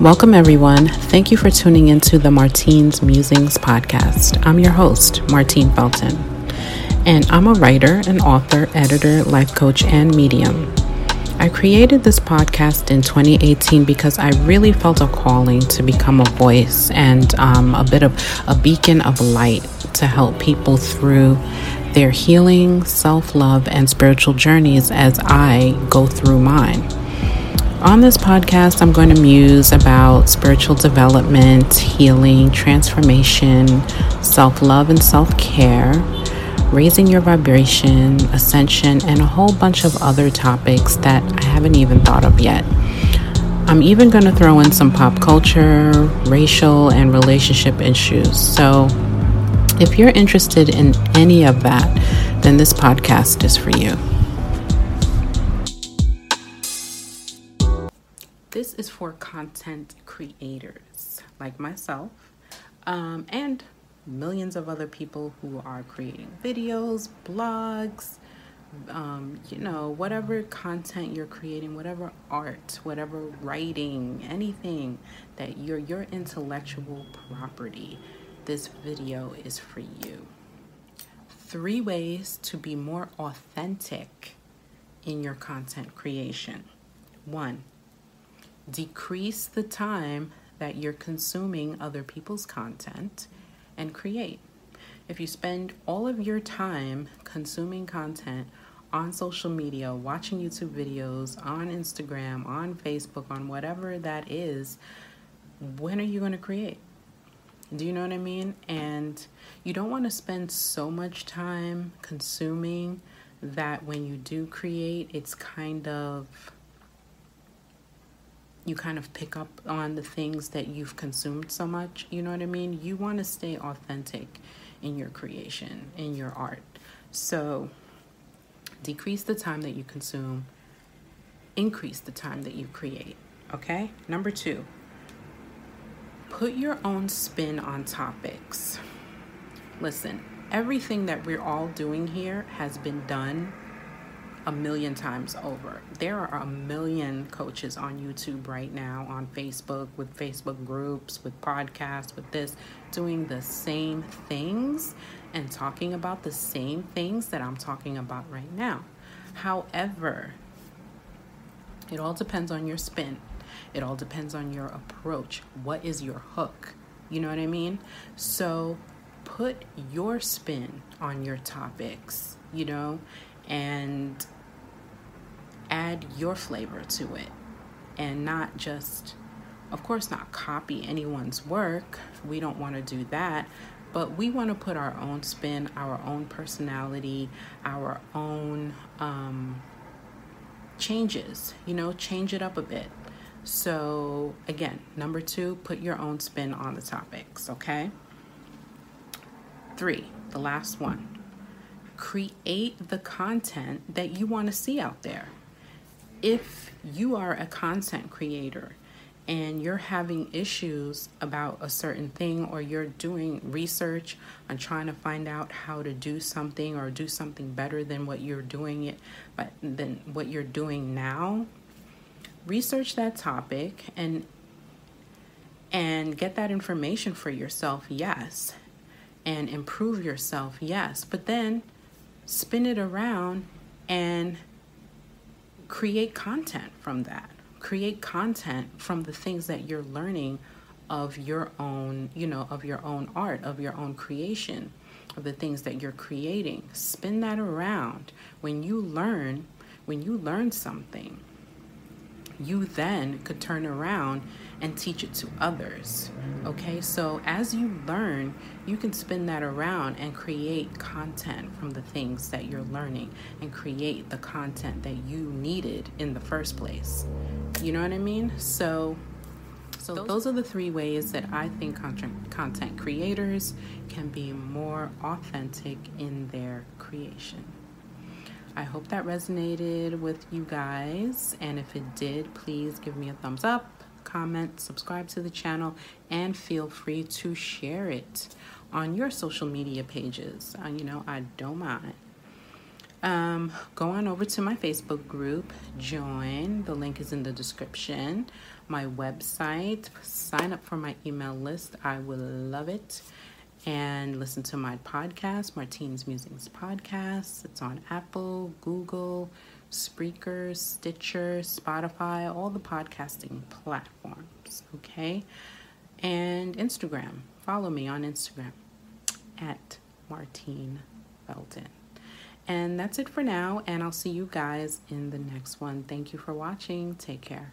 Welcome, everyone. Thank you for tuning into the Martine's Musings podcast. I'm your host, Martine Felton and I'm a writer, an author, editor, life coach, and medium. I created this podcast in 2018 because I really felt a calling to become a voice and um, a bit of a beacon of light to help people through their healing, self love, and spiritual journeys as I go through mine. On this podcast, I'm going to muse about spiritual development, healing, transformation, self love, and self care raising your vibration, ascension, and a whole bunch of other topics that I haven't even thought of yet. I'm even going to throw in some pop culture, racial, and relationship issues. So, if you're interested in any of that, then this podcast is for you. Is for content creators like myself um, and millions of other people who are creating videos, blogs, um, you know, whatever content you're creating, whatever art, whatever writing, anything that you're your intellectual property, this video is for you. Three ways to be more authentic in your content creation. One, decrease the time that you're consuming other people's content and create. If you spend all of your time consuming content on social media, watching YouTube videos, on Instagram, on Facebook, on whatever that is, when are you going to create? Do you know what I mean? And you don't want to spend so much time consuming that when you do create, it's kind of you kind of pick up on the things that you've consumed so much. You know what I mean? You want to stay authentic in your creation, in your art. So decrease the time that you consume, increase the time that you create. Okay? Number two, put your own spin on topics. Listen, everything that we're all doing here has been done a million times over. There are a million coaches on YouTube right now, on Facebook, with Facebook groups, with podcasts, with this, doing the same things and talking about the same things that I'm talking about right now. However, it all depends on your spin. It all depends on your approach. What is your hook? You know what I mean? So put your spin on your topics, you know, and add your flavor to it and not just, of course, not copy anyone's work. We don't want to do that. But we want to put our own spin, our own personality, our own um, changes, you know, change it up a bit. So, again, number two, put your own spin on the topics, okay? Three, the last one, create the content that you want to see out there. If you are a content creator and you're having issues about a certain thing or you're doing research on trying to find out how to do something or do something better than what you're doing it but than what you're doing now research that topic and and get that information for yourself yes and improve yourself yes. But then spin it around and create content from that. Create content from the things that you're learning of your own, you know, of your own art, of your own creation, of the things that you're creating. Spin that around. When you learn, when you learn something, you then could turn around and teach it to others. Okay, so as you learn, you can spin that around and create content from the things that you're learning and create the content that you needed in the first place. You know what I mean? So So, those are the three ways that I think content, content creators can be more authentic in their creation. I hope that resonated with you guys. And if it did, please give me a thumbs up, comment, subscribe to the channel, and feel free to share it on your social media pages. Uh, you know, I don't mind. Um, go on over to my Facebook group, join. The link is in the description. My website, sign up for my email list. I will love it and listen to my podcast, Martine's Musings Podcast. It's on Apple, Google, Spreaker, Stitcher, Spotify, all the podcasting platforms, okay? And Instagram. Follow me on Instagram at Martine Belton. And that's it for now, and I'll see you guys in the next one. Thank you for watching. Take care.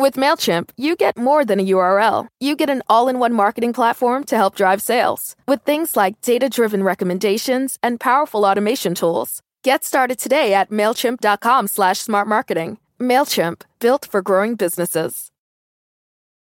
With MailChimp, you get more than a URL. You get an all in one marketing platform to help drive sales with things like data driven recommendations and powerful automation tools. Get started today at MailChimp.com slash smart marketing. MailChimp, built for growing businesses.